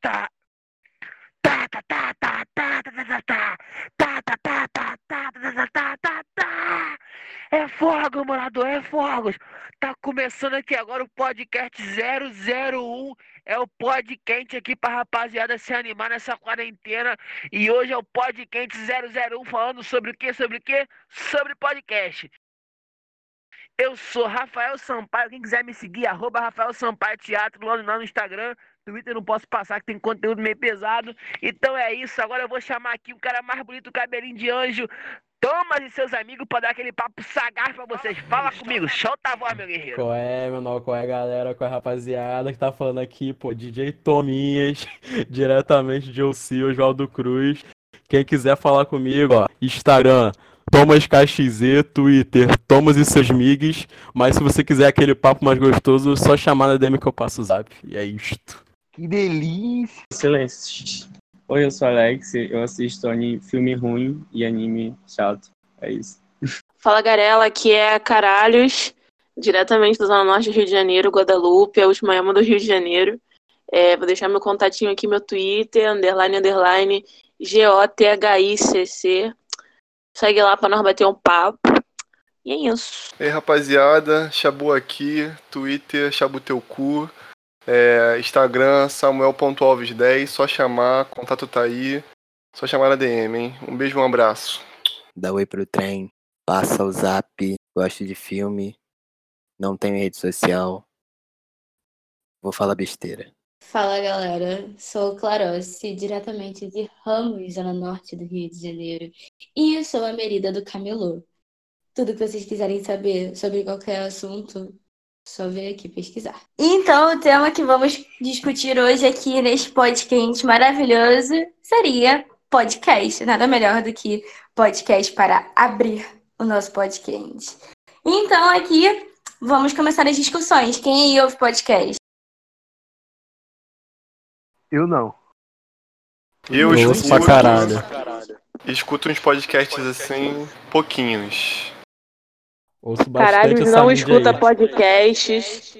tá. É fogo, morador, é fogos. Tá começando aqui agora o podcast 001. É o pod quente aqui pra rapaziada se animar nessa quarentena. E hoje é o pod quente 001 falando sobre o que? Sobre o que? Sobre podcast. Eu sou Rafael Sampaio. Quem quiser me seguir, arroba Rafael Sampaio Teatro lá no Instagram. Twitter não posso passar, que tem conteúdo meio pesado. Então é isso. Agora eu vou chamar aqui o cara mais bonito, cabelinho de anjo. Thomas e seus amigos para dar aquele papo sagaz pra vocês. Fala comigo, solta a voz, meu guerreiro. Qual é, meu nome? Qual é, galera? Qual é, rapaziada que tá falando aqui? Pô, DJ Tominhas, diretamente de Ossi, Oswaldo Cruz. Quem quiser falar comigo, ó, Instagram, Thomas KXZ, Twitter, Thomas e seus migs. Mas se você quiser aquele papo mais gostoso, só chamar na DM que eu passo o zap. E é isto. Que delícia. Silêncio. Oi, eu sou Alex, eu assisto anime, filme ruim e anime chato. É isso. Fala, Garela, aqui é Caralhos, diretamente da Zona Norte do Rio de Janeiro, Guadalupe, a última ama do Rio de Janeiro. É, vou deixar meu contatinho aqui, meu Twitter, underline, underline, G-O-T-H-I-C-C. Segue lá pra nós bater um papo. E é isso. Ei, rapaziada, Chabu aqui, Twitter, Chabu Teu Cu, é, Instagram, Samuel.alves10, só chamar, contato tá aí, só chamar na DM, hein? Um beijo, um abraço. Dá oi pro trem, passa o zap, gosto de filme, não tenho rede social, vou falar besteira. Fala galera, sou Clarossi, diretamente de Ramos, zona norte do Rio de Janeiro, e eu sou a Merida do Camelô. Tudo que vocês quiserem saber sobre qualquer assunto, só ver aqui pesquisar. Então, o tema que vamos discutir hoje aqui neste podcast maravilhoso seria podcast. Nada melhor do que podcast para abrir o nosso podcast. Então, aqui vamos começar as discussões. Quem aí ouve podcast? Eu não. Eu Eu escuto, caralho. escuto uns podcasts assim, pouquinhos. Ouço essa não escuta aí. podcasts.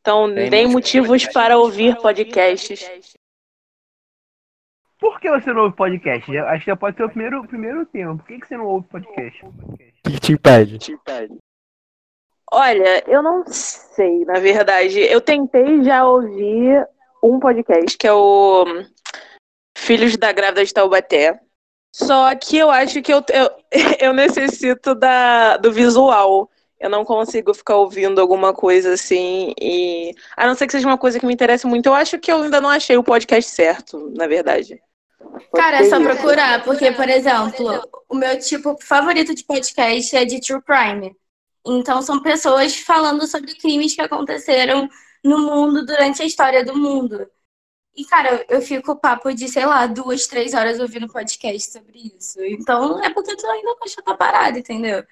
Então, Tem muito motivos podcast. para ouvir podcasts. Por que você não ouve podcast? Acho que já pode ser o primeiro, o primeiro tema. Por que, que você não ouve podcast? O que que te impede? Olha, eu não sei, na verdade. Eu tentei já ouvir um podcast, que é o Filhos da Grávida de Taubaté. Só que eu acho que eu, eu, eu necessito da, do visual. Eu não consigo ficar ouvindo alguma coisa assim. E a não ser que seja uma coisa que me interesse muito, eu acho que eu ainda não achei o podcast certo, na verdade. Cara, é só procurar, porque, por exemplo, o meu tipo favorito de podcast é de True Crime. Então, são pessoas falando sobre crimes que aconteceram no mundo durante a história do mundo. E, cara, eu fico papo de, sei lá, duas, três horas ouvindo podcast sobre isso. Então, é porque tu ainda gosta da parada, entendeu?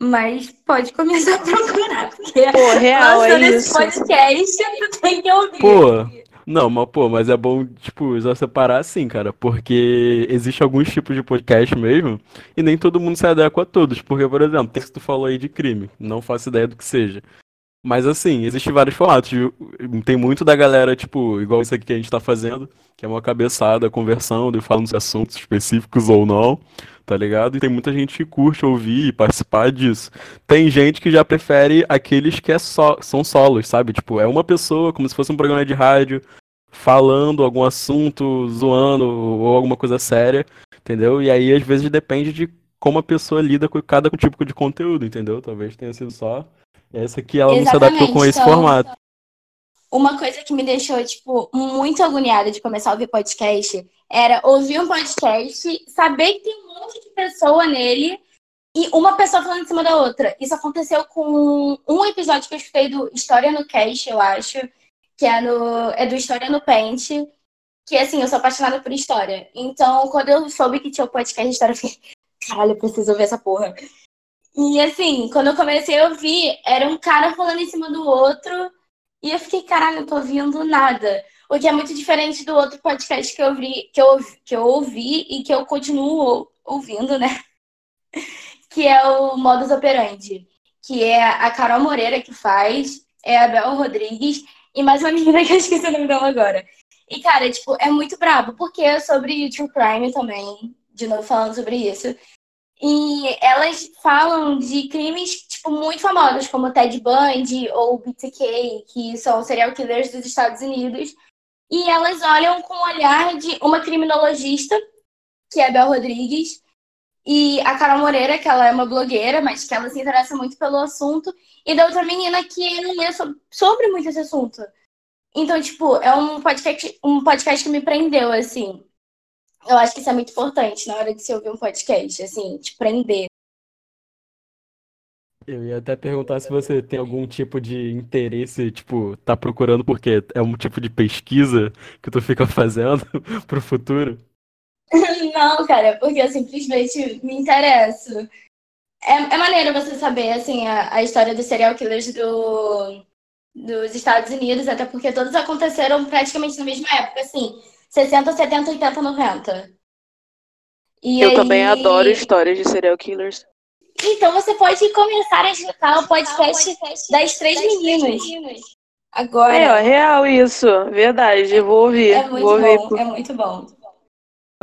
Mas pode começar a procurar, porque Pô, real, é lançando esse isso. podcast, tu tem que ouvir. Pô, Não, mas pô, mas é bom, tipo, já separar assim, cara, porque existe alguns tipos de podcast mesmo, e nem todo mundo se adequa a todos. Porque, por exemplo, tem que tu falou aí de crime, não faço ideia do que seja. Mas assim, existem vários formatos. Tem muito da galera, tipo, igual isso aqui que a gente tá fazendo, que é uma cabeçada conversando e falando de assuntos específicos ou não, tá ligado? E tem muita gente que curte ouvir e participar disso. Tem gente que já prefere aqueles que é só, são solos, sabe? Tipo, é uma pessoa, como se fosse um programa de rádio, falando algum assunto, zoando ou alguma coisa séria, entendeu? E aí, às vezes, depende de como a pessoa lida com cada tipo de conteúdo, entendeu? Talvez tenha sido só essa que ela não se adaptou com Exatamente, esse então- formato. Uma coisa que me deixou, tipo, muito agoniada de começar a ouvir podcast era ouvir um podcast, saber que tem um monte de pessoa nele e uma pessoa falando em cima da outra. Isso aconteceu com um episódio que eu escutei do História no Cast, eu acho, que é, no, é do História no Paint, que, assim, eu sou apaixonada por história. Então, quando eu soube que tinha o podcast de história, eu fiquei, caralho, eu preciso ouvir essa porra. E, assim, quando eu comecei a ouvir, era um cara falando em cima do outro e eu fiquei, caralho, eu tô ouvindo nada. O que é muito diferente do outro podcast que eu, vi, que eu, ouvi- que eu ouvi e que eu continuo ou- ouvindo, né? Que é o Modus Operandi. Que é a Carol Moreira que faz, é a Bel Rodrigues e mais uma menina que eu esqueci o nome dela agora. E, cara, tipo, é muito brabo, porque é sobre true crime também, de novo falando sobre isso. E elas falam de crimes, tipo, muito famosos, como Ted Bundy ou BTK, que são serial killers dos Estados Unidos. E elas olham com o olhar de uma criminologista, que é a Bel Rodrigues, e a Carol Moreira, que ela é uma blogueira, mas que ela se interessa muito pelo assunto, e da outra menina que lê sobre, sobre muito esse assunto. Então, tipo, é um podcast, um podcast que me prendeu, assim. Eu acho que isso é muito importante na hora de se ouvir um podcast, assim, te prender. Eu ia até perguntar se você tem algum tipo de interesse, tipo, tá procurando porque é um tipo de pesquisa que tu fica fazendo pro futuro? Não, cara, porque eu simplesmente me interesso. É, é maneiro você saber, assim, a, a história dos serial killers do, dos Estados Unidos, até porque todos aconteceram praticamente na mesma época, assim, 60, 70, 80, 90. E Eu aí- também adoro histórias de serial killers. Então você pode começar a escutar o podcast das três meninas. Agora. É, ó, real isso. Verdade, eu vou ouvir. É muito vou ouvir. bom, é muito bom.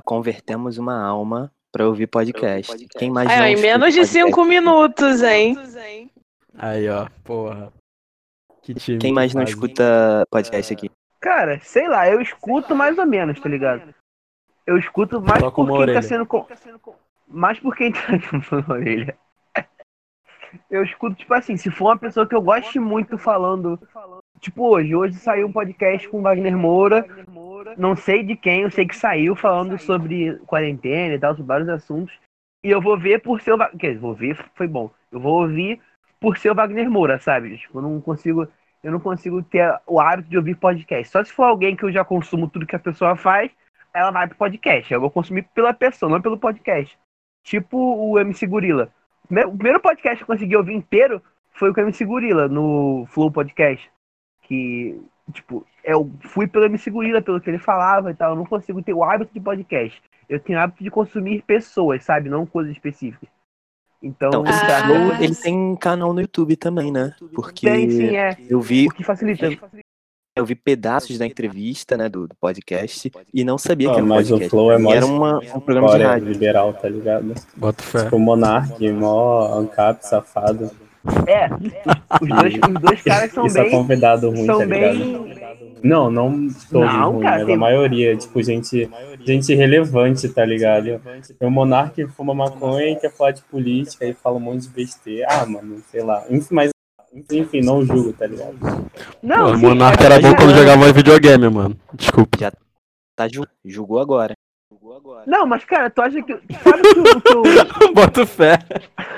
Convertemos uma alma pra ouvir podcast. Quem mais Aí, ó, em menos de podcast? cinco minutos, hein? Aí, ó, porra. Que time Quem que mais não faz, escuta podcast aqui? Cara, sei lá, eu escuto mais ou menos, tá ligado? Eu escuto mais por quem tá sendo. Com... Mais por quem tá com orelha. Eu escuto, tipo assim, se for uma pessoa que eu goste muito falando. Tipo hoje, hoje saiu um podcast com o Wagner Moura. Não sei de quem, eu sei que saiu falando sobre quarentena e tal, sobre vários assuntos. E eu vou ver por Wagner. Quer dizer, vou ver, foi bom. Eu vou ouvir por ser o Wagner Moura, sabe? Tipo, eu não consigo. Eu não consigo ter o hábito de ouvir podcast. Só se for alguém que eu já consumo tudo que a pessoa faz, ela vai pro podcast. Eu vou consumir pela pessoa, não pelo podcast. Tipo o MC Gorila. O primeiro- podcast que eu consegui ouvir inteiro foi o MC Gorila, no Flow Podcast. Que, tipo, eu fui pelo MC Gorila, pelo que ele falava e tal. Eu não consigo ter o hábito de podcast. Eu tenho o hábito de consumir pessoas, sabe? Não coisas específicas. Então, Então, esse Ah. Flow, ele tem um canal no YouTube também, né? Porque tem sim, é. eu vi, O que facilita. eu vi pedaços da entrevista, né, do, do podcast, e não sabia Ah, que era um mas o podcast. Flow é mó era uma, um programa de rádio. liberal, tá ligado? Bota fé. Tipo, Monark, mó ANCAP, safado. É, os dois, os dois caras são só bem. convidado ruim, são tá ligado? bem- Não, não todos Não, ruins, cara, mas tem- a maioria, tipo, gente, gente relevante, tá ligado? Tem o Monark que fuma maconha e quer falar de política e fala um monte de besteira. Ah, mano, sei lá. Enfim, mas, enfim, não julgo, tá ligado? Não, Pô, o é- era é- bom quando jogava videogame, mano. Desculpa. Tá ju- julgou agora. Julgou agora. Não, mas cara, tu acha que. Sabe que o. que o- Bota fé.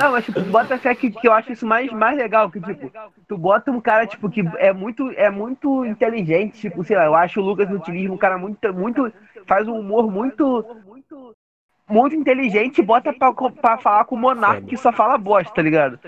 Não, mas tipo, bota fé que, que eu acho isso mais, mais legal, que tipo, tu bota um cara, tipo, que é muito, é muito inteligente, tipo, sei lá, eu acho o Lucas Utilismo um cara muito, muito, faz um humor muito, muito inteligente e bota pra, pra falar com o Monark que só fala bosta, tá ligado?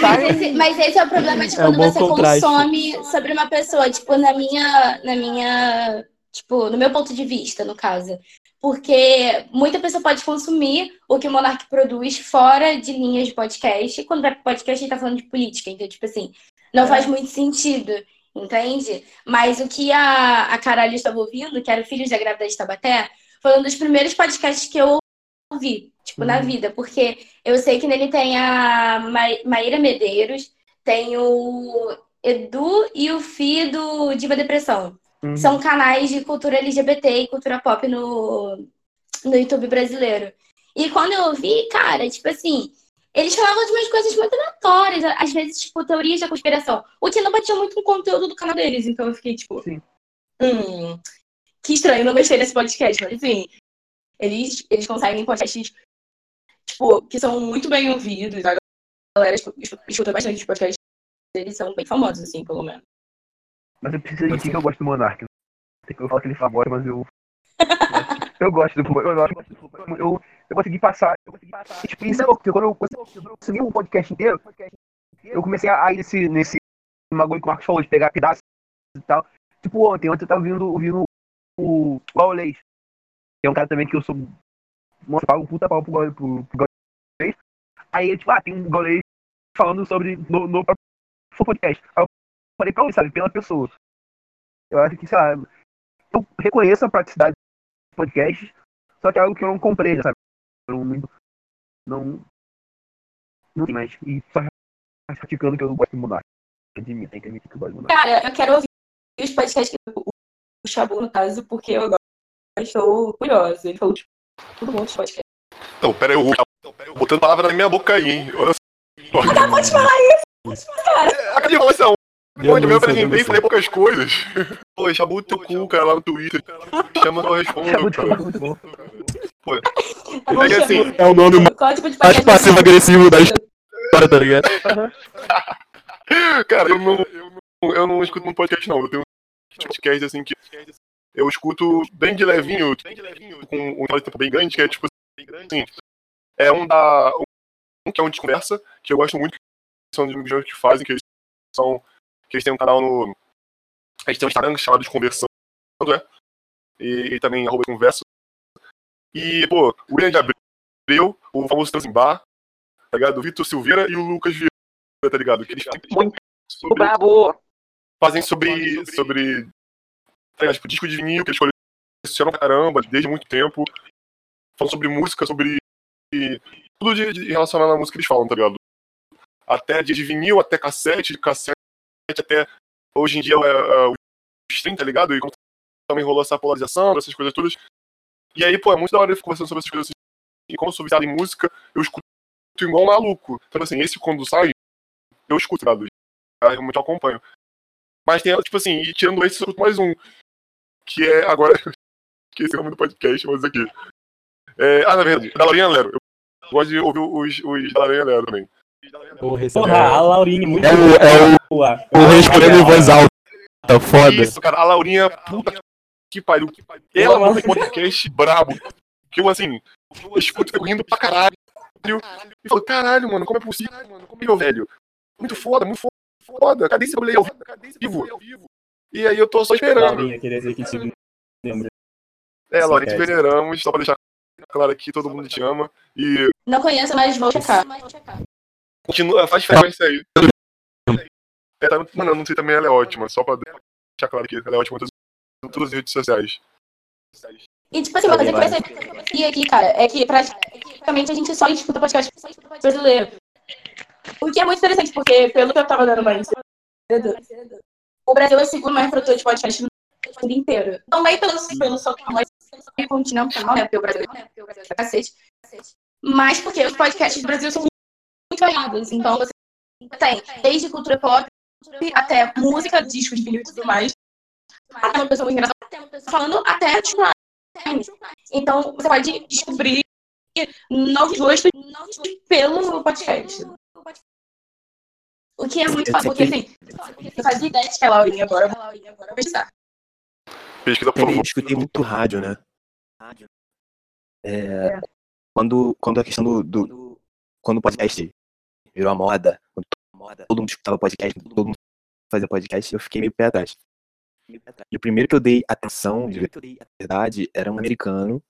Mas esse, mas esse é o problema de É um quando bom você contraste. consome sobre uma pessoa, tipo, na minha, na minha, tipo, no meu ponto de vista, no caso. Porque muita pessoa pode consumir o que o Monark produz fora de linhas de podcast. E quando vai pro podcast, ele tá falando de política. Então, tipo assim, não faz muito sentido, entende? Mas o que a, a Caralho estava ouvindo, que era Filhos da Grávida de Tabaté, foi um dos primeiros podcasts que eu ouvi, tipo, na vida. Porque eu sei que nele tem a Ma- Maíra Medeiros, tem o Edu e o Fi do Diva Depressão. Uhum. São canais de cultura LGBT e cultura pop no, no YouTube brasileiro. E quando eu ouvi, cara, tipo assim, eles falavam de umas coisas muito aleatórias, às vezes, tipo, teorias da conspiração, o que não batia muito com o conteúdo do canal deles. Então eu fiquei, tipo, Sim. hum, que estranho, não gostei desse podcast, mas enfim, eles, eles conseguem podcasts, tipo, que são muito bem ouvidos, a galera escuta bastante os podcasts, eles são bem famosos, assim, pelo menos. Mas eu preciso admitir que eu gosto do Monark. Eu falo que ele fala bosta, mas eu. Eu gosto do eu, eu, eu, eu consegui passar. Eu consegui passar. Tipo, isso é louco, quando eu consegui o podcast inteiro, eu comecei a ir nesse, nesse bagulho que o Marcos falou, de pegar pedaços e tal. Tipo, ontem, ontem eu tava ouvindo, ouvindo o Gaulês, que é um cara também que eu sou. Nossa, pago um puta pau pro, Gaulês- pro, pro. Aí, tipo, ah, tem um Gaulês falando sobre no, no próprio for podcast. Aí falei pra ele, sabe, pela pessoa. Eu acho que, sei lá, eu reconheço a praticidade do podcast, só que é algo que eu não comprei, sabe? Eu não. Não. Não tem mais. E só criticando que eu não gosto de mudar. De mim, tem que admitir que eu gosto de mudar. Cara, eu quero ouvir os podcasts que o, o Shabu, no caso, porque eu agora estou curiosa. Ele falou, tipo, todo mundo de podcast. Então, pera aí, eu vou botando palavra na minha boca aí, hein? Olha só. Ah, pode falar isso! É, Acabei de falar isso aonde? Onde eu me apresentei e falei poucas coisas. Pô, chabu teu cu, cara, lá no Twitter. Chama eu respondo, cara. Pô, É que assim. É o nome mais de passivo-agressivo da história, tá ligado? Cara, eu não, eu não, eu não escuto muito podcast, não. Eu tenho um podcast assim que eu escuto bem de levinho, com um de tempo bem grande, que é tipo assim. É um da. Um que é um de conversa, que eu gosto muito, que são os amigos meus que fazem, que eles são. Que eles têm um canal no. A gente tem um Instagram chamado de Conversando, né? E, e também arroba conversa. E, pô, o William de Abreu, o famoso Transimbar, tá ligado? O Vitor Silveira e o Lucas Vieira, tá ligado? Que eles têm Muito sobre, brabo. fazem sobre, sobre tá ligado? tipo, disco de vinil que eles colecionam pra caramba desde muito tempo. Falam sobre música, sobre tudo de, de relacionado à música que eles falam, tá ligado? Até de, de vinil, até cassete, de cassete, até hoje em dia é, é, o stream, tá ligado? E como também rolou essa polarização, essas coisas todas. E aí, pô, é muito da hora eu conversando sobre essas coisas assim. E como eu sou viciado em música, eu escuto igual um maluco. Então, assim, esse quando sai, eu escuto, tá ligado? Eu realmente acompanho. Mas tem, tipo assim, e tirando esse, eu escuto mais um. Que é agora. Esqueci o nome do podcast, mas aqui. É, ah, na verdade, da Laurinha Lero. Eu gosto de ouvir os, os da Laurinha Lero também. Porra, Porra, a Laurinha é muito É o, é o, boa. o em voz alta. Tá foda. Isso, cara, a Laurinha, puta que pariu. Ela manda um podcast brabo. Que eu, assim, eu escuto e fico rindo pra caralho. E falo, caralho, mano, como é possível, mano? Como é, meu velho? Muito foda, muito foda. Cadê esse bagulho ao vivo? E aí eu tô só esperando. Laurinha, queria dizer que te lembra. É, Laurinha, te Podcast. veneramos, só pra deixar claro aqui, todo mundo te ama. E Não conheço, mas vou checar. Continua, faz frequência aí. É, tá, mano, eu não sei também, ela é ótima, só pra deixar claro que ela é ótima em todas, em todas as redes sociais. E, tipo assim, uma coisa que vai ser e aqui, cara, é que praticamente a gente só escuta podcast brasileiro. O que é muito interessante, porque pelo que eu tava dando mais cedo, o Brasil é o segundo mais produtor de podcast no mundo inteiro. Também pelo, pelo seu tamanho continental, né? Porque o Brasil é cacete. Mas porque os podcasts do Brasil são muito variados. Então você tem desde cultura pop até música, disco de vinil e tudo mais. Até uma pessoa muito engraçada falando até tipo, então, você pode descobrir novos gostos pelo podcast. O que é muito fácil, porque assim, eu fazia ideia de que é Laurinha agora, pesquisar. Pesquisa, por Eu favor. escutei muito rádio, né? É, quando, quando a questão do, do- Quando o podcast virou a moda, quando todo mundo escutava podcast, todo mundo fazia podcast, eu fiquei meio pé atrás. E o primeiro que eu dei atenção, de verdade, era um americano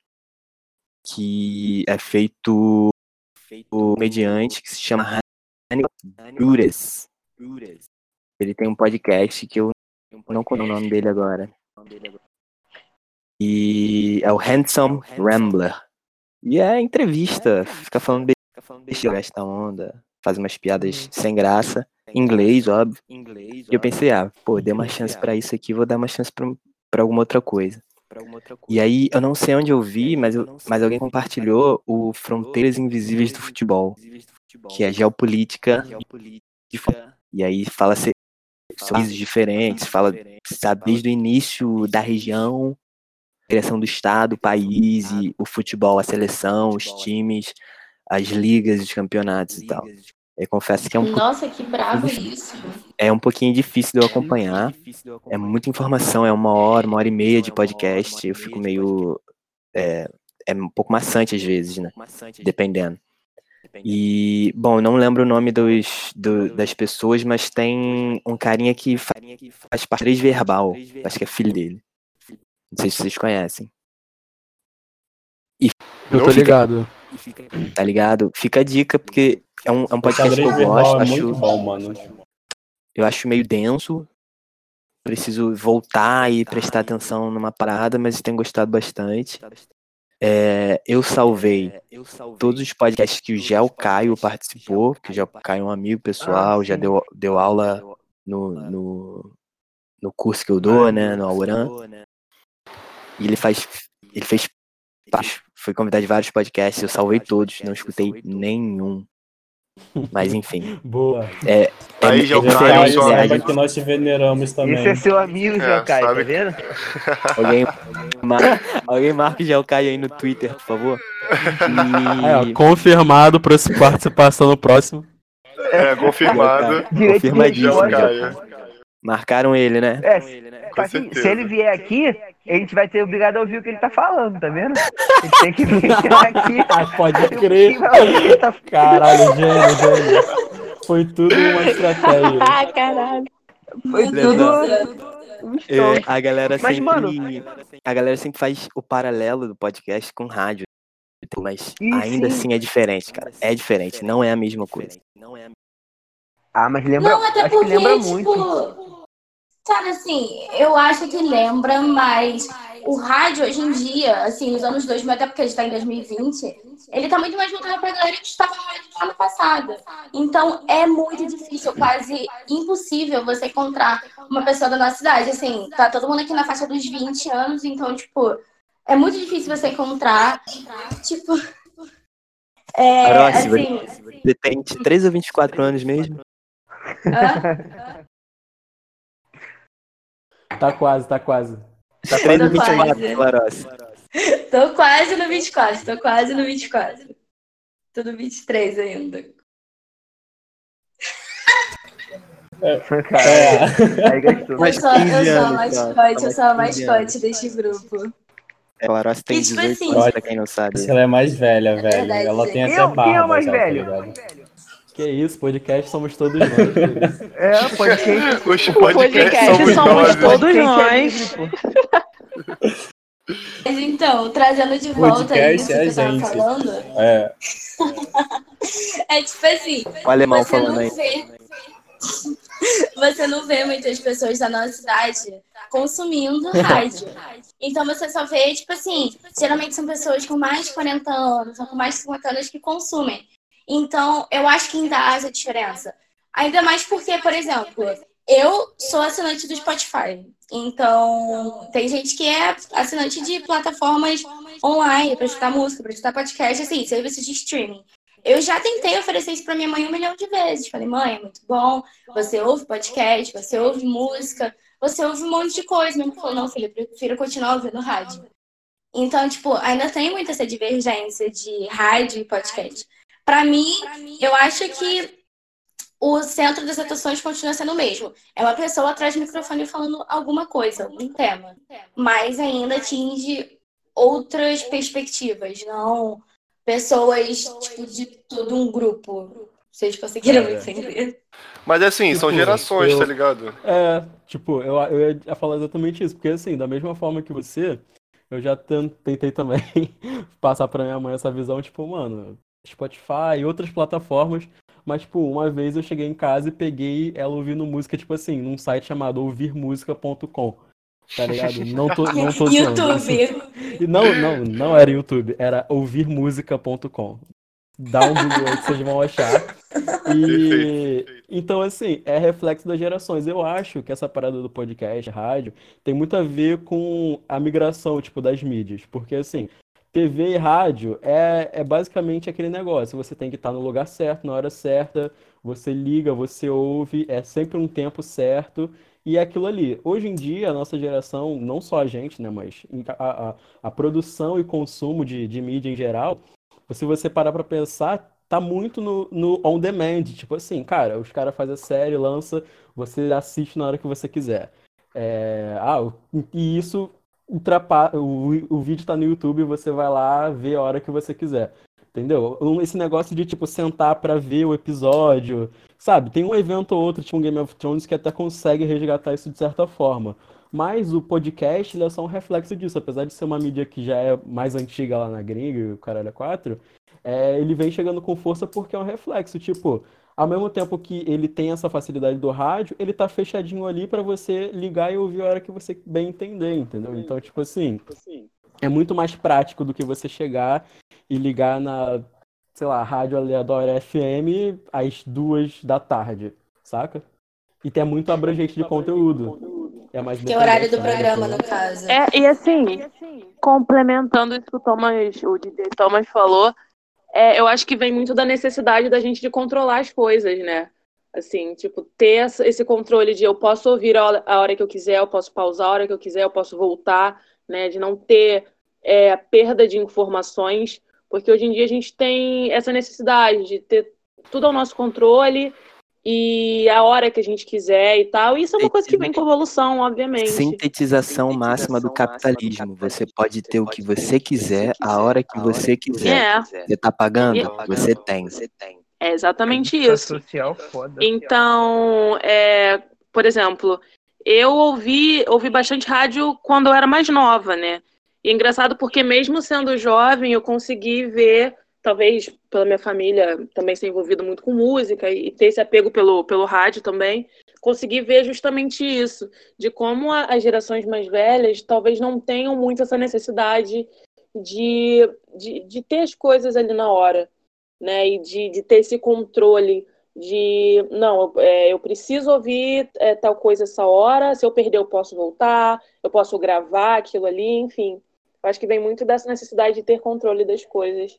que é feito por mediante que se chama Hannibal Buress. Ele tem um podcast que eu não conheço o nome dele agora. E é o Handsome Rambler. E é entrevista, fica falando be- besteira, gasta onda, faz umas piadas sem graça, inglês, óbvio. E eu pensei, ah, pô, dei uma chance pra isso aqui, vou dar uma chance pra, pra alguma outra coisa. E aí, eu não sei onde eu vi, mas, eu- mas alguém compartilhou o Fronteiras Invisíveis do Futebol, que é geopolítica. De fu- E aí fala países diferentes, fala, sabe, desde o início da região, criação do estado, o país, e o futebol, a seleção, os times, as ligas, os campeonatos e tal. Eu confesso que é um, Nossa, que brabo isso. é um pouquinho difícil de eu acompanhar. É muita informação, é uma hora, uma hora e meia de podcast. Eu fico meio. É, é um pouco maçante às vezes, né? Dependendo. E, bom, eu não lembro o nome dos, do- das pessoas, mas tem um carinha que fa- faz parte verbal. Acho que é filho dele. Não sei se vocês conhecem. Eu Não tô fica- ligado. Tá ligado? Fica a dica, porque é um, é um podcast que eu gosto. é Acho, muito bom, mano. eu acho meio denso. Preciso voltar e prestar atenção numa parada, mas tenho gostado bastante. É, eu salvei todos os podcasts que o Gel Caio participou, que o Gel Caio é um amigo pessoal, já deu, deu aula no, no, no curso que eu dou, né, no Auran. E ele faz, ele fez, foi convidado de vários podcasts, eu salvei todos, não escutei nenhum. Mas enfim. Boa. É, Aí, é, Gel é Caio, diferente, só- né? A Saiba gente- que nós te veneramos também. Esse é seu amigo, É, João Caio, tá vendo? Alguém, mar, alguém marca o Caio aí no Twitter, por favor. Aí, ó, E confirmado pra sua participação no próximo. É, confirmado. Confirmadíssimo. Marcaram ele, né? É, Com assim, certeza. se ele vier aqui, a gente vai ter obrigado a ouvir o que ele tá falando, tá vendo? A gente tem que vir aqui. Ah, pode crer. ele tá Caralho, gênio, gênio. Foi tudo uma estratégia. Ah, caralho. Foi tudo É, a galera Mas, sempre. mano- A galera sempre faz o paralelo do podcast com rádio. Mas Ih, ainda sim. assim é diferente, cara. É diferente, não é a mesma coisa. Ah, mas lembra, Não, até acho que porque, lembra tipo, muito. Sabe assim, eu acho que lembra, mas o rádio hoje em dia, assim, nos anos 2000, até porque a gente tá em 2020, ele tá muito mais voltado pra galera que estava no rádio do ano passado. Então, é muito difícil, quase impossível você encontrar uma pessoa da nossa idade. Assim, tá todo mundo aqui na faixa dos 20 anos, então, tipo, é muito difícil você encontrar, tipo... É, assim... Você tem 13 ou 24 anos mesmo? hã? Tá quase, tá quase. Tá 13 ou Tô quase. 24, Clarossi. Tô quase no 24, tô quase no 24. Tô no 23 ainda. Cara, É. aí gastou. Eu sou, 15 eu sou a mascote, eu sou a Mais 15 mascote deste grupo. É, Clarossi tem E, tipo 18 assim, anos, pra quem não sabe. Ela é mais velha, velho. verdade, ela gente. tem até Quem é- quem barba. é o mais tá velho? Que isso, podcast somos todos nós. É. Os podcasts podcast somos somos né? todos é nós. Mas então, trazendo de volta Podcast isso é que eu tava gente. falando, É. é tipo assim, O alemão você falando não aí. vê. Você não vê muitas pessoas da nossa idade consumindo rádio. Então você só vê, tipo assim, geralmente são pessoas com mais de 40 anos ou com mais de 50 anos que consumem. Então, eu acho que ainda há essa diferença. Ainda mais porque, por exemplo, eu sou assinante do Spotify. Então, tem gente que é assinante de plataformas online para escutar música, para escutar podcast, assim, serviços de streaming. Eu já tentei oferecer isso para minha mãe um milhão de vezes. Falei, mãe, é muito bom. Você ouve podcast, você ouve música, você ouve um monte de coisa. Minha mãe falou, não, filha, eu prefiro continuar ouvindo rádio. Então, tipo, ainda tem muita essa divergência de rádio e podcast. Para mim, eu acho que o centro das atuações continua sendo o mesmo. É uma pessoa atrás do microfone falando alguma coisa, algum tema. Mas ainda atinge outras perspectivas, não pessoas, tipo, de todo um grupo. Vocês conseguiram me entender? Mas assim, são Tipo, gerações, eu- tá ligado? É, tipo, eu, eu ia falar exatamente isso, porque assim, da mesma forma que você, eu já ten- tentei também passar pra minha mãe essa visão, tipo, mano, Spotify e outras plataformas, mas, tipo, uma vez eu cheguei em casa e peguei ela ouvindo música, tipo assim, num site chamado ouvirmusica.com, tá ligado? Não tô, não tô. YouTube. Não, não, não era YouTube, era ouvirmusica.com. Dá um Google aí que vocês vão achar. E então, assim, é reflexo das gerações. Eu acho que essa parada do podcast, rádio, tem muito a ver com a migração, tipo, das mídias. Porque, assim, TV e rádio é, é basicamente aquele negócio. Você tem que estar no lugar certo, na hora certa, você liga, você ouve, é sempre um tempo certo. E é aquilo ali. Hoje em dia, a nossa geração, não só a gente, né, mas a, a, a produção e consumo de, de mídia em geral, se você parar pra pensar, tá muito no, no on demand. Tipo assim, cara, os caras fazem a série, lança, você assiste na hora que você quiser. É, ah, e isso ultrapassa. O, o vídeo tá no YouTube, você vai lá ver a hora que você quiser. Entendeu? Esse negócio de, tipo, sentar pra ver o episódio, sabe? Tem um evento ou outro, tipo um Game of Thrones, que até consegue resgatar isso de certa forma. Mas o podcast, ele é só um reflexo disso. Apesar de ser uma mídia que já é mais antiga lá na gringa, o caralho é 4, é, ele vem chegando com força porque é um reflexo. Tipo, ao mesmo tempo que ele tem essa facilidade do rádio, ele tá fechadinho ali pra você ligar e ouvir a hora que você bem entender, entendeu? Então, tipo assim, é muito mais prático do que você chegar e ligar na, sei lá, rádio aleatória FM às duas da tarde, saca? E tem muito abrangente de conteúdo. É mais Que o horário do independente, programa, né? no caso. É, e assim, complementando isso que o Thomas, o DJ Thomas falou, é, eu acho que vem muito da necessidade da gente de controlar as coisas, né? Assim, tipo, ter esse controle de eu posso ouvir a hora- a hora que eu quiser, eu posso pausar a hora que eu quiser, eu posso voltar, né? De não ter é, perda de informações, porque hoje em dia a gente tem essa necessidade de ter tudo ao nosso controle e a hora que a gente quiser e tal. E isso é uma coisa que vem com evolução, obviamente. Sintetização máxima do capitalismo. Você pode ter o que você quiser, a hora que você quiser. É. Você tá pagando? E- Você tem. É exatamente isso. social foda. Então, é, por exemplo, eu ouvi, ouvi bastante rádio quando eu era mais nova, né? E é engraçado porque mesmo sendo jovem, eu consegui ver, talvez pela minha família também ser envolvido muito com música e ter esse apego pelo, pelo rádio também, consegui ver justamente isso, de como a- as gerações mais velhas talvez não tenham muito essa necessidade de, de, de ter as coisas ali na hora, né? E de, de ter esse controle de não, eu, é, eu preciso ouvir é, tal coisa essa hora, se eu perder eu posso voltar, eu posso gravar aquilo ali, enfim. Acho que vem muito dessa necessidade de ter controle das coisas.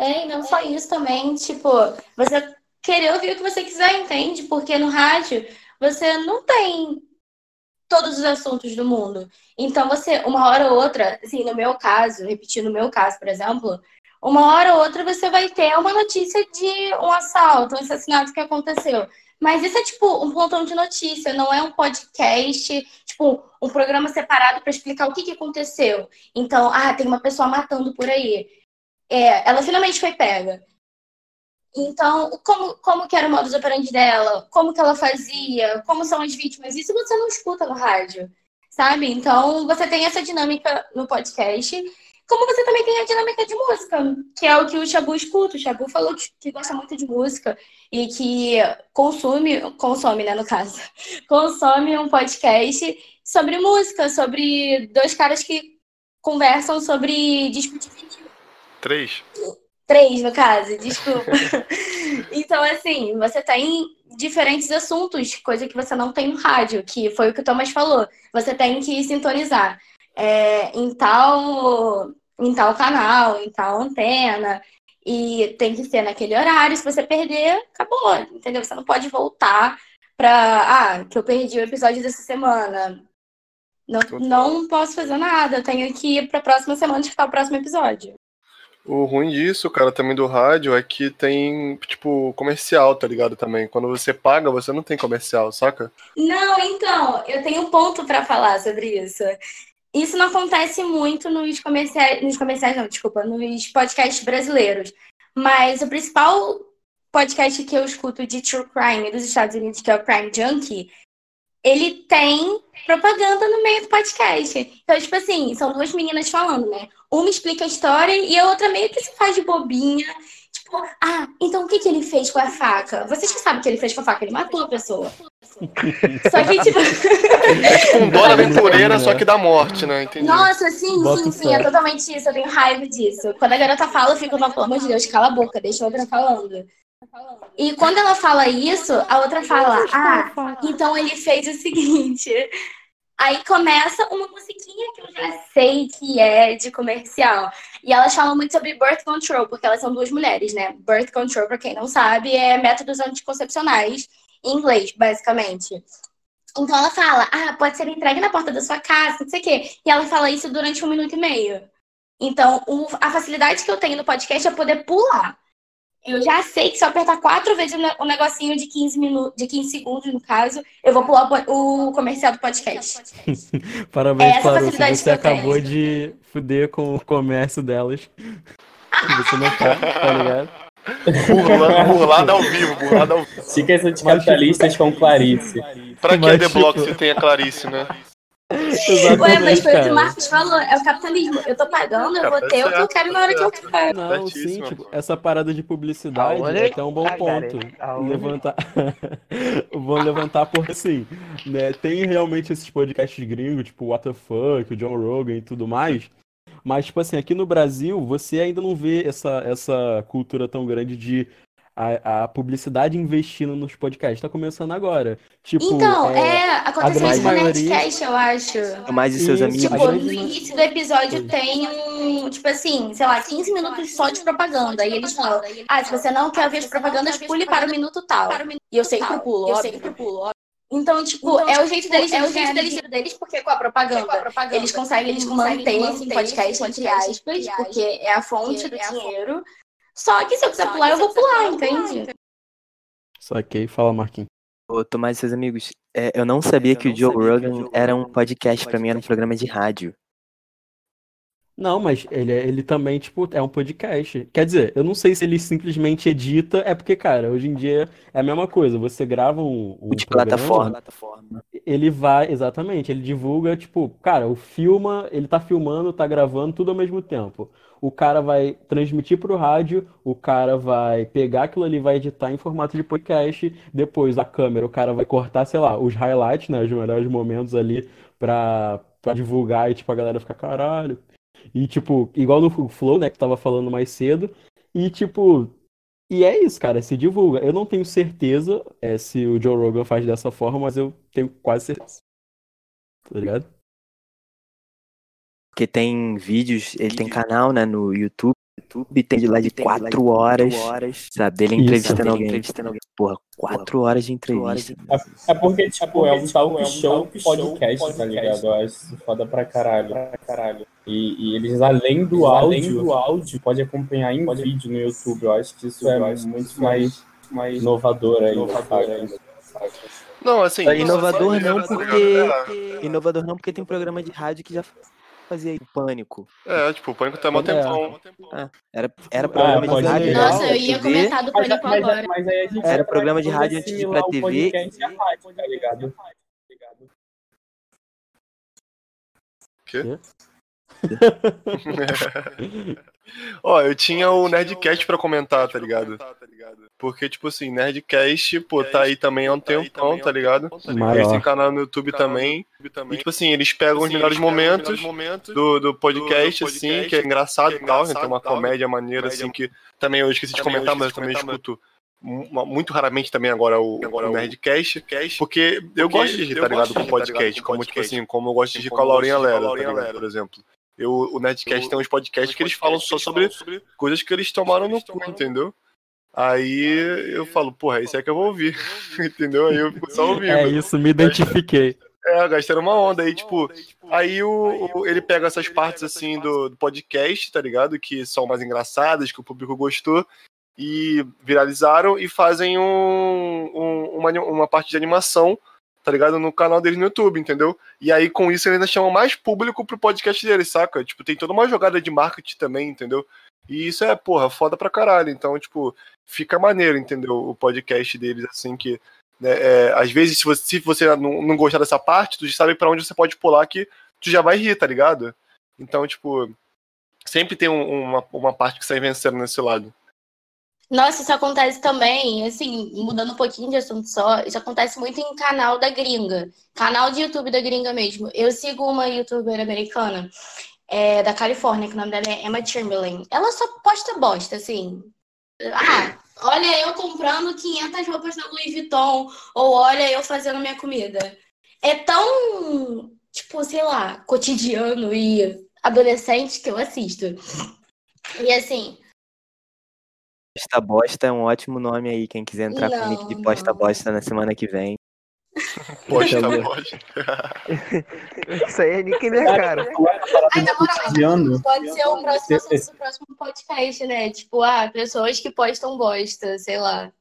É, e não só isso também, tipo, você querer ouvir o que você quiser, entende? Porque no rádio você não tem todos os assuntos do mundo. Então você, uma hora ou outra, assim, no meu caso, repetindo o meu caso, por exemplo, uma hora ou outra você vai ter uma notícia de um assalto, um assassinato que aconteceu. Mas isso é tipo um pontão de notícia, não é um podcast, tipo, um programa separado para explicar o que, que aconteceu. Então, ah, tem uma pessoa matando por aí. É, ela finalmente foi pega. Então, como, como que era o modus operandi dela? Como que ela fazia? Como são as vítimas? Isso você não escuta no rádio, sabe? Então, você tem essa dinâmica no podcast, como você também tem a dinâmica de música, que é o que o Shabu escuta. O Shabu falou que, que gosta muito de música e que consome, consome, né, no caso, consome um podcast sobre música, sobre dois caras que conversam sobre discutir Três. Três, no caso, desculpa. então, assim, você tem diferentes assuntos, coisa que você não tem no rádio, que foi o que o Thomas falou. Você tem que sintonizar é, em, tal, em tal canal, em tal antena, e tem que ser naquele horário. Se você perder, acabou, entendeu? Você não pode voltar pra. Ah, que eu perdi o episódio dessa semana. Não, não posso fazer nada, eu tenho que ir pra próxima semana escutar o próximo episódio. O ruim disso, cara, também do rádio é que tem, tipo, comercial, tá ligado? Também. Quando você paga, você não tem comercial, saca? Não, então, eu tenho um ponto pra falar sobre isso. Isso não acontece muito nos comerciais, nos comerciais não, desculpa, nos podcasts brasileiros. Mas o principal podcast que eu escuto de true crime dos Estados Unidos, que é o Crime Junkie, ele tem propaganda no meio do podcast. Então, tipo assim, são duas meninas falando, né? Uma explica a história e a outra meio que se faz de bobinha. Tipo, ah, então o que, que ele fez com a faca? Vocês que sabem o que ele fez com a faca, ele matou a pessoa. Só que, tipo. É tipo um Dora Aventureira, só que da morte, né? Entendi. Nossa, sim, Bota sim, sim, é totalmente isso. Eu tenho raiva disso. Quando a garota fala, eu fico, pelo amor de Deus, cala a boca, deixa a outra falando. E quando ela fala isso, a outra fala, ah, então ele fez o seguinte. Aí começa uma musiquinha que eu já sei que é de comercial. E elas falam muito sobre birth control, porque elas são duas mulheres, né? Birth control, pra quem não sabe, é métodos anticoncepcionais em inglês, basicamente. Então ela fala, ah, pode ser entregue na porta da sua casa, não sei o quê. E ela fala isso durante um minuto e meio. Então, o- a facilidade que eu tenho no podcast é poder pular. Eu já sei que se eu apertar quatro vezes o ne- o negocinho de 15 minutos, de 15 segundos, no caso, eu vou pular o comercial do podcast. Parabéns, Essa Claruce. facilidade Você acabou tenho. de fuder com o comércio delas. Você não tá, tá ligado? Burla, burlada ao vivo, burlada ao vivo. Dicas anticapitalistas com Clarice. Pra que Mas, The Block tipo- se tem a Clarice, né? Ué, mas foi o que o. Marcos falou, é o capitalismo. Eu tô pagando, eu vou ter o que eu quero na hora que eu quero. Não, sim, tipo, essa parada de publicidade é até um bom cagarei? ponto. Levantar. Vou levantar porque assim, né? Tem realmente esses podcasts gringos, tipo What the Fuck, o John Rogan e tudo mais. Mas, tipo assim, aqui no Brasil, você ainda não vê essa, essa cultura tão grande de a, a publicidade investindo nos podcasts. Tá começando agora. Tipo, Então, é, é, aconteceu isso no Nerdcast, eu acho. Mais e seus amigos. a Tipo, no início do episódio tem um, tipo assim, sei lá, 15 minutos só de propaganda. E eles falam, ah, se você não quer ver as propagandas, pule para o minuto tal. E eu sempre pulo, eu sempre pulo. Então, tipo, é o jeito deles, é o jeito deles, deles porque com a propaganda, eles conseguem manter esse podcast, entre aspas, porque é a fonte do dinheiro. Só que se eu quiser pular, eu vou pular, entende? Saquei, fala, Marquinhos. Ô, Tomás e seus amigos, é, eu não sabia que o Joe Rogan era um podcast, pra mim era um programa de rádio. Não, mas ele, é- ele também, tipo, é um podcast. Quer dizer, eu não sei se ele simplesmente edita, é porque, cara, hoje em dia é a mesma coisa. Você grava um, um De plataforma. ele vai, exatamente, ele divulga, tipo, cara, o filma, ele tá filmando, tá gravando, tudo ao mesmo tempo. O cara vai transmitir pro rádio, o cara vai pegar aquilo ali, vai editar em formato de podcast, depois a câmera, o cara vai cortar, sei lá, os highlights, né, os melhores momentos ali pra, pra divulgar e, tipo, a galera ficar, caralho. E, tipo, igual no Flow, né, que tava falando mais cedo, e, tipo, e é isso, cara, se divulga. Eu não tenho certeza é, se o Joe Rogan faz dessa forma, mas eu tenho quase certeza. Tá ligado? Porque tem vídeos, ele tem canal, né, no YouTube. YouTube tem de lá de quatro horas, sabe? Dele Isso. entrevistando alguém. Porra, quatro horas de entrevista. É porque, tipo, é um talk show podcast, tá ligado? Eu acho isso foda pra caralho. Pra caralho. E, e eles, além do áudio, do áudio, pode acompanhar em vídeo no YouTube. Eu acho que isso é muito mais, mais inovador aí. saca? Não, assim. É Inovador não, porque. ligado? Inovador não, porque tem programa de rádio que já fazia o pânico. É, é, tipo, o Pânico tá mó É. tempão. Era, era programa pode de rádio. Nossa, eu ia comentar do Pânico mas, agora. mas Era programa de rádio antes de ir pra TV. tá ligado? Ó, eu tinha o Nerdcast pra comentar, tá ligado? Porque, tipo assim, Nerdcast, pô, tá aí também há um tempão, tá ligado? Eles têm canal no YouTube também. E, tipo assim, eles pegam os melhores momentos do, do podcast, assim, que é engraçado e tal, né? Tem uma comédia maneira, assim, que também eu esqueci de comentar, mas eu também escuto mu- muito raramente também agora o, o Nerdcast, porque eu gosto de rir, tá ligado, com podcast, como, tipo assim, como eu gosto de rir com a Laurinha Lera, tá ligado, por exemplo. Eu, o Nerdcast tem uns podcasts que eles falam só sobre coisas que eles tomaram no cu, entendeu? Aí eu falo, porra, isso é que eu vou ouvir, entendeu? Aí eu fico só ouvindo. É isso, me identifiquei. É, gastaram uma onda aí, tipo. Aí o, o- ele pega essas partes assim do, do podcast, tá ligado? Que são mais engraçadas, que o público gostou, e viralizaram e fazem um, um- uma, uma parte de animação, tá ligado? No canal deles no YouTube, entendeu? E aí com isso eles ainda chamam mais público pro podcast deles, saca? Tipo, tem toda uma jogada de marketing também, entendeu? E isso é, porra, foda pra caralho. Então, tipo, fica maneiro, entendeu? O podcast deles, assim, que né, é, às vezes, se você, se você não, não gostar dessa parte, tu já sabe pra onde você pode pular que tu já vai rir, tá ligado? Então, tipo, sempre tem um- uma, uma parte que sai vencendo nesse lado. Nossa, isso acontece também, assim, mudando um pouquinho de assunto só, isso acontece muito em canal da gringa, canal de YouTube da gringa mesmo. Eu sigo uma youtuber americana é, da Califórnia, que o nome dela é Emma Chamberlain. Ela só posta bosta, assim. Ah, olha eu comprando 500 roupas da Louis Vuitton, ou olha eu fazendo minha comida. É tão, tipo, sei lá, cotidiano e adolescente que eu assisto. E assim, Posta Bosta é um ótimo nome aí. Quem quiser entrar com o nick de Não, Posta não. Bosta na semana que vem. Posta, posta. Isso aí é nick minha cara. Ai, na moral, Cotidiano. Pode ser o próximo assunto do próximo podcast, né? Tipo, ah, pessoas que postam bosta, sei lá.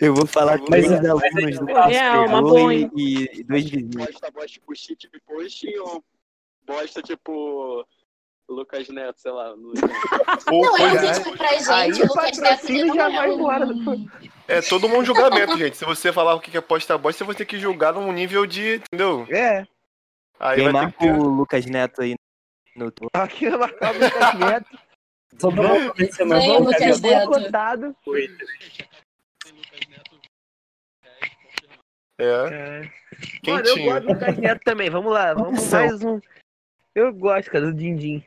Eu vou falar Mas- três mas- alunos do É, uma Pastor boa, e, e dois vizinhos. bosta, bosta tipo shit posting ou bosta tipo Lucas Neto, sei lá. Ou Não, é tipo, pra gente, Aí Lucas Neto já é vai embora. É todo mundo um julgamento, gente. Se você falar o que é posta bosta, você vai ter que julgar num nível de. Entendeu? É. Aí Quem vai ter marca que o Lucas Neto aí no Aqui vai marcar o Lucas Neto. Todo mundo mencionando Vem, o Lucas Lucas Neto. É, É. Mano, eu quentinho. gosto do Lucas Neto também. Vamos lá, vamos mais um. Eu gosto, cara, do Dindim.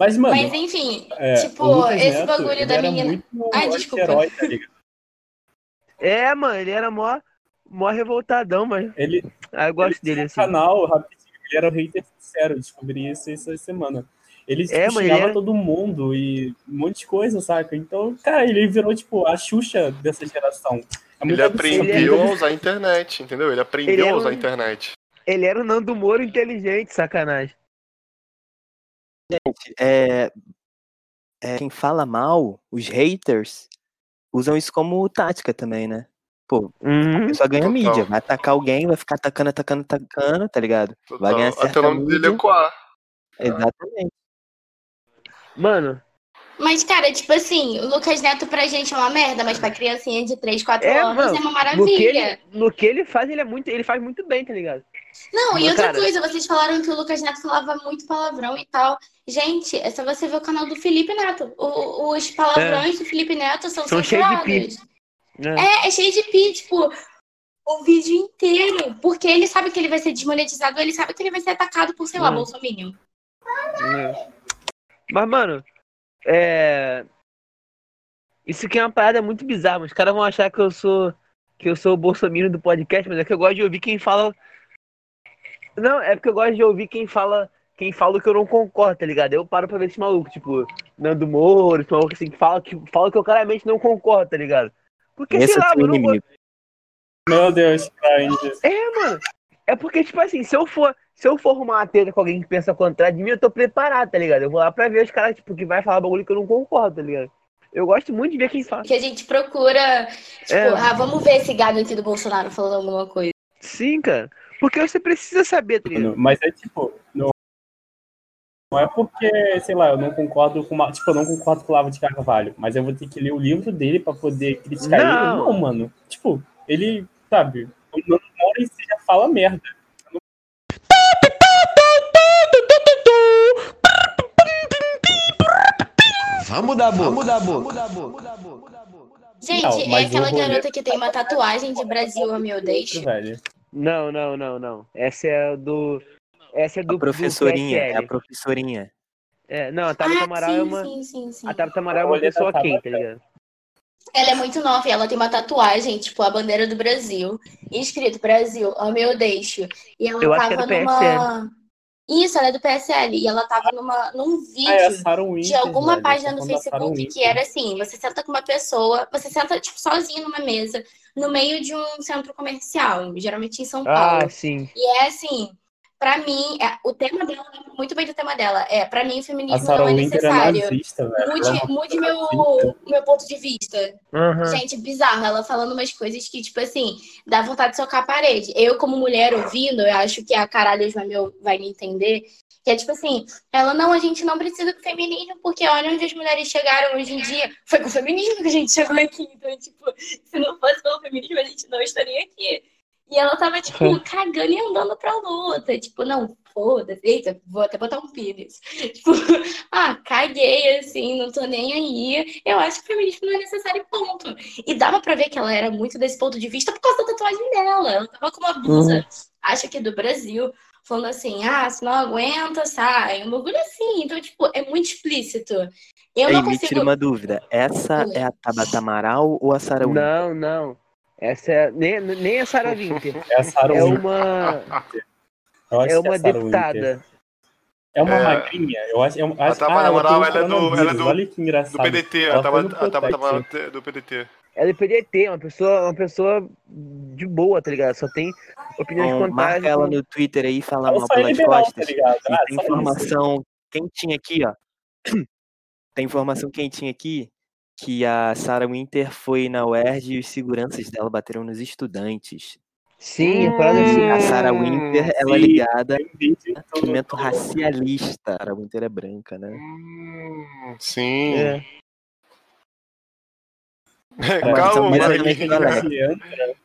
Mas, mano, Mas enfim, é, tipo, esse Neto, bagulho da menina. Ai, desculpa. anti-herói, tá ligado? É, mano, ele era mó, mó revoltadão, mas. Ele, Ah, eu gosto ele dele assim. canal, rapidinho, ele era o hater sincero, eu descobri isso essa semana. Ele tipo, É, xingava era- todo mundo e um monte de coisa, saca? Então, cara, ele virou, tipo, a Xuxa dessa geração. É Ele aprendeu Ele a usar a internet, entendeu? Ele aprendeu Ele a usar a um- internet. Ele era o Nando Moro inteligente, sacanagem. Gente, é, é, quem fala mal, os haters, usam isso como tática também, né? Pô, a Uhum. pessoa ganha Total. mídia, vai atacar alguém, vai ficar atacando, atacando, atacando, tá ligado? Vai ganhar Total. Até certa o nome dele é mídia. Coar. Exatamente. Mano, Mas, cara, tipo assim, o Lucas Neto pra gente é uma merda, mas pra criancinha de 3, 4 É, anos mano, é uma no que, maravilha. ele, no que ele faz, ele é muito. Ele faz muito bem, tá ligado? Não, e Mas, outra cara- coisa, vocês falaram que o Lucas Neto falava muito palavrão e tal. Gente, é só você ver o canal do Felipe Neto. O- os palavrões do Felipe Neto são, São cheios de pi. É. É, é cheio de pi, tipo, o vídeo inteiro. Porque ele sabe que ele vai ser desmonetizado, ele sabe que ele vai ser atacado por, sei lá, Hum. Bolsonaro. É. Mas, mano, é. Isso aqui é uma parada muito bizarra. Os caras vão achar que eu sou. Que eu sou o Bolsonaro do podcast, mas é que eu gosto de ouvir quem fala. Não, é porque eu gosto de ouvir quem fala. Quem fala o que eu não concordo, tá ligado? Eu paro pra ver esse maluco, tipo, Nando Moro, esse maluco assim, que fala que, fala que eu claramente não concordo, tá ligado? Porque, Esse sei é lá, o seu eu não vou, inimigo. Meu Deus. É, mano. É porque, tipo assim, se eu for, se eu for arrumar uma treta com alguém que pensa contrário de mim, eu tô preparado, tá ligado? Eu vou lá pra ver os caras, tipo, que vai falar bagulho que eu não concordo, tá ligado? Eu gosto muito de ver quem fala. Que a gente procura, tipo, É. ah, vamos ver esse gado aqui do Bolsonaro falando alguma coisa. Sim, cara. Porque você precisa saber, tá ligado? Mano, Mas é tipo, não, não é porque, sei lá, eu não concordo com uma, tipo, eu não concordo com o Lavo de Carvalho, mas eu vou ter que ler o livro dele pra poder criticar ele. Não. Não, mano. Tipo, ele, sabe, o Nando Moro em si já fala merda. Vamos dar boca. Vamos dar boca. Gente, Não, é aquela garota que tem uma tatuagem de Brasil, eu me odeio. Velho. Não, não, não, não. Essa é do. Essa é do. A professorinha, do é a PSL. professorinha. É, não, a Tabata Ah, Amaral é sim, uma. sim, sim, sim. A Tabata Amaral é uma essa pessoa quem, tá ligado? Ela é muito nova e ela tem uma tatuagem, tipo, a bandeira do Brasil. Escrito Brasil, ame ou deixo. E ela Eu acho que é tava do numa. Isso, ela é do PSL. E ela tava numa, num Ah, é vídeo Sarah de Winter, alguma velho, página no Facebook que Winter. era assim: você senta com uma pessoa, você senta, tipo, sozinho numa mesa, no meio de um centro comercial, geralmente em São Paulo. Ah, sim. E é assim, pra mim, é- o tema dela, eu lembro muito bem do tema dela. É, pra mim, o feminismo não é Winter é necessário. nazista, velho. Ela é Mude, mude meu, meu ponto de vista. Aham. Gente, bizarro. Ela falando umas coisas que, tipo assim, dá vontade de socar a parede. Eu, como mulher ouvindo, eu acho que a caralho vai me, vai me entender. Que é tipo assim, ela não, a gente não precisa do feminismo, porque olha onde as mulheres chegaram hoje em dia. Foi com o feminismo que a gente chegou aqui. Então, tipo, se não fosse pelo feminismo, a gente não estaria aqui. E ela tava, tipo, cagando e andando pra luta. Tipo, não, foda-se. Eita, vou até botar um pi nisso. Tipo, ah, caguei, assim, não tô nem aí. Eu acho que o feminismo não é necessário, ponto. E dava pra ver que ela era muito desse ponto de vista por causa da tatuagem dela. Ela tava com uma blusa, acho que do Brasil, falando assim, ah, se não aguenta, sai. Um bagulho assim. Então, tipo, é muito explícito. Eu Aí, não me consigo. tira uma dúvida. Essa é a Tabata Amaral ou a Sarah Winter? Não, não. Essa é. Nem, nem a Sarah Winter. É Sarah É uma. Eu É que uma a Sarah Winter. deputada. É uma É. magrinha, eu acho. É A acho Tabata ela ela é do- ela é do- Olha que engraçado. Do PDT, Ela a Tabata foi no a Tabata Protect. Amaral do PDT. Ela é PDT, uma pessoa, uma pessoa de boa, tá ligado? Só tem opiniões Então, contrárias. marca ela no Twitter aí e fala Ela mal é pelas liberal, tá costas. E Ah, tem isso. informação quentinha aqui, ó. Tem informação quentinha aqui que a Sarah Winter foi na UERJ e os seguranças dela bateram nos estudantes. Sim, assim. A Sarah Winter, ela é sim. ligada a movimento racialista. A Sarah Winter é branca, né? Hum, Sim. É. Cara, Calma, mas a gente entra,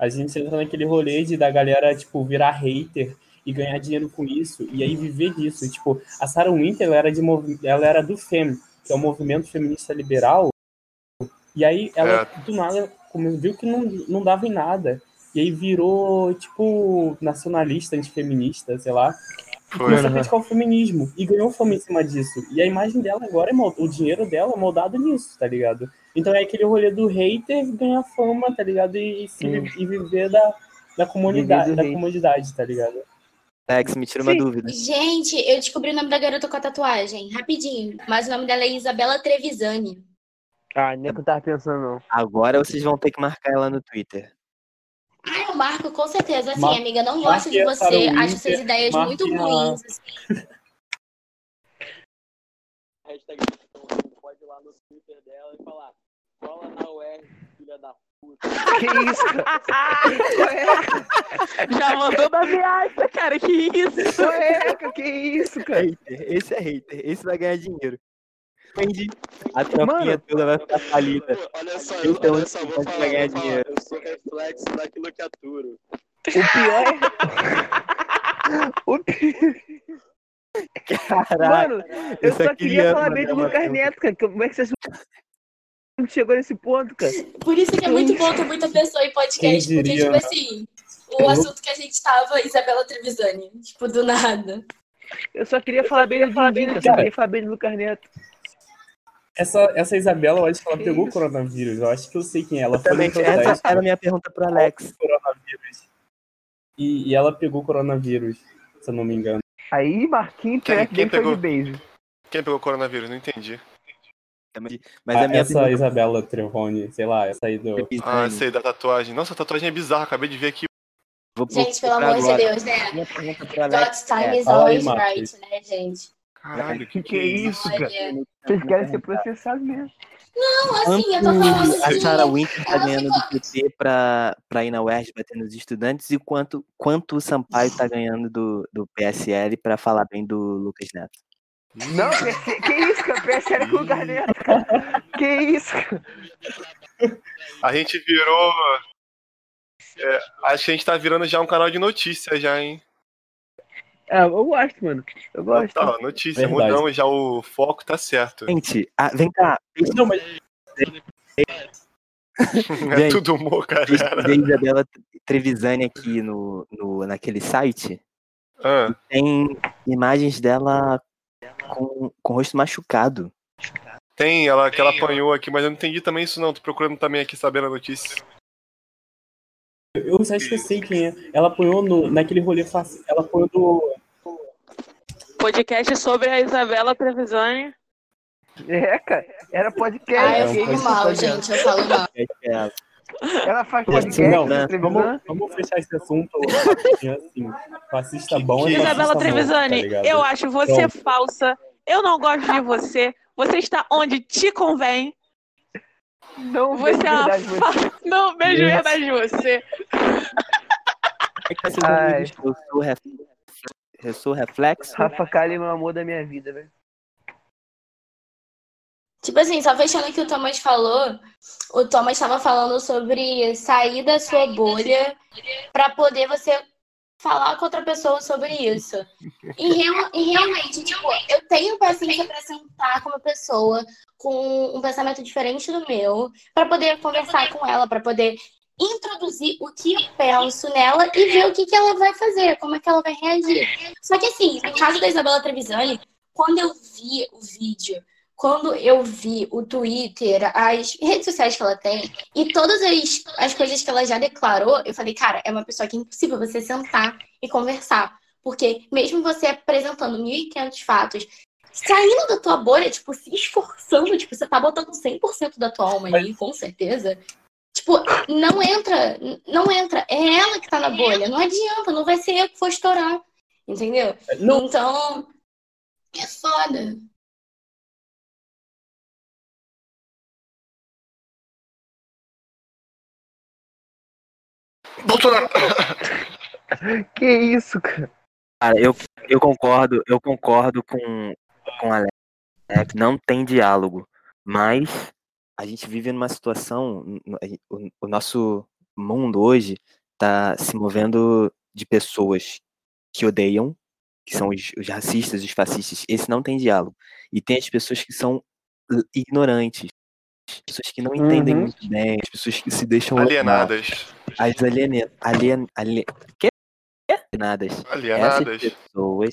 A gente entra naquele rolê de da galera, tipo, virar hater e ganhar dinheiro com isso, e aí viver disso. Tipo, a Sarah Winter, ela era, de ela era do FEM, que é o Movimento Feminista Liberal, e aí ela, do nada, como viu que não, não dava em nada. E aí virou, tipo, nacionalista, antifeminista, sei lá. Foi. começou a criticar o feminismo. E ganhou fama em cima disso. E a imagem dela agora, é o dinheiro dela é moldado nisso, tá ligado? Então é aquele rolê do hater ganhar fama, tá ligado? E, e, se- e viver da, da comunidade, da hate. comodidade, tá ligado? Alex, me tira uma Sim. dúvida. Gente, eu descobri o nome da garota com a tatuagem, rapidinho. Mas o nome dela é Isabela Trevisani. Ah, nem o que eu tava pensando, não. Agora vocês vão ter que marcar ela no Twitter. Ah, eu marco com certeza. Assim, Mar- amiga, não gosto de você. Acho suas ideias marque muito ruins. assim. Hashtag pode ir lá no Twitter dela e falar cola na UR, filha da puta. Que isso, cara? Já mandou da viagem, cara, que isso? Ué, que isso, cara? Hater, esse é hater, esse vai ganhar dinheiro. Entendi. A trampinha Mano. toda vai ficar falida. Olha só, Então, olha só, vou falar, ganhar vou falar, dinheiro. eu sou reflexo daquilo que aturo. O pior é. o pior... Caralho. Mano, eu, eu só só queria queria falar mandar bem do Lucas. Neto, cara. Como é que você chegou nesse ponto, cara? Por isso que é muito bom ter muita pessoa em podcast, porque, tipo né? assim, o assunto que a gente tava, Isabela Trevisani. Tipo, do nada. Eu só queria falar bem do Dindinho, eu só queria falar bem do Lucas Neto. Essa, essa Isabela, eu acho que ela Que pegou isso? coronavírus. Eu acho que eu sei quem é. Ela foi essa era a minha pergunta pro Alex. coronavírus. E, e ela pegou coronavírus, se eu não me engano. Aí, Marquinhos, Quem- parece quem bem de pegou? base. Quem pegou coronavírus? Não entendi. Mas Ah, a minha essa pergunta Isabela Trevone, sei lá, essa aí do. Ah, sei, da tatuagem. Nossa, a tatuagem é bizarra, acabei de ver aqui. vou Gente, pelo amor de. Deus, né? God's time é, is always Marcos. right, né, gente? Caralho, Que que é isso, cara? Vocês querem ser processados mesmo. Não, assim, eu tô falando a de... Sarah Winter tá ganhando do PT pra, pra ir na UERJ bater nos estudantes e quanto, quanto o Sampaio tá ganhando do, do PSL pra falar bem do Lucas Neto? Não, PC... que isso, cara? PSL com o cara. Que isso? A gente virou. É, acho que a gente tá virando já um canal de notícias já, hein? Ah, eu gosto, mano. Eu gosto. Tá, notícia, Verdade. mudamos já o foco, tá certo. Gente, ah, vem cá, Não, mas É Gente, tudo humor, cara. pesquisei Isabela Trevisani aqui no, no, naquele site. Ah, Tem imagens dela com, com o rosto machucado. tem ela que ela apanhou aqui, mas eu não entendi também isso não. Tô procurando também aqui sabendo a notícia. eu acho que eu sei quem é. Ela apanhou no, naquele rolê fácil. Ela apanhou do. Podcast sobre a Isabela Trevisani. É, cara. Era podcast. Ah, eu É fico podcast. mal, gente, eu falo mal. É que ela- faz podcast. Não, na vamos, vamos fechar esse assunto assim. Fascista bom é Que- fascista Isabela morto, Trevisani, tá eu acho você Pronto. falsa. Eu não gosto de você. Você está onde te convém. Não, Você é uma verdade, fa... Não vejo Yes. verdade de você. É que eu sou, ref... eu sou reflexo. Rafa Kalimann é o amor da minha vida, velho. Tipo assim, só fechando o que o Thomas falou, o Thomas estava falando sobre sair da sua bolha para poder você falar com outra pessoa sobre isso. E, real- e realmente, tipo, eu tenho paciência para sentar com uma pessoa com um pensamento diferente do meu, para poder conversar com ela, para poder introduzir o que eu penso nela e ver o que, que ela vai fazer, como é que ela vai reagir. Só que assim, no caso da Isabela Trevisani, quando eu vi o vídeo quando eu vi o Twitter, as redes sociais que ela tem e todas as, as coisas que ela já declarou, eu falei, cara, é uma pessoa que é impossível você sentar e conversar. Porque mesmo você apresentando 1.500 fatos, saindo da tua bolha, tipo, se esforçando, tipo, você tá botando 100% da tua alma ali, com certeza. Tipo, não entra, não entra. É ela que tá na bolha. Não adianta, não vai ser eu que for estourar. Entendeu? Não, Então, é foda. Bolsonaro! Que isso, cara? Cara, eu, eu concordo, eu concordo com, com a Alex. que Não tem diálogo, mas a gente vive numa situação, o, o nosso mundo hoje tá se movendo de pessoas que odeiam, que são os, os racistas, os fascistas. Esse não tem diálogo. E tem as pessoas que são ignorantes, pessoas que não entendem Uhum. muito bem, as pessoas que se deixam. Alienadas. As aliena, alien, alien, que? Alienadas. Alienadas. Essas pessoas.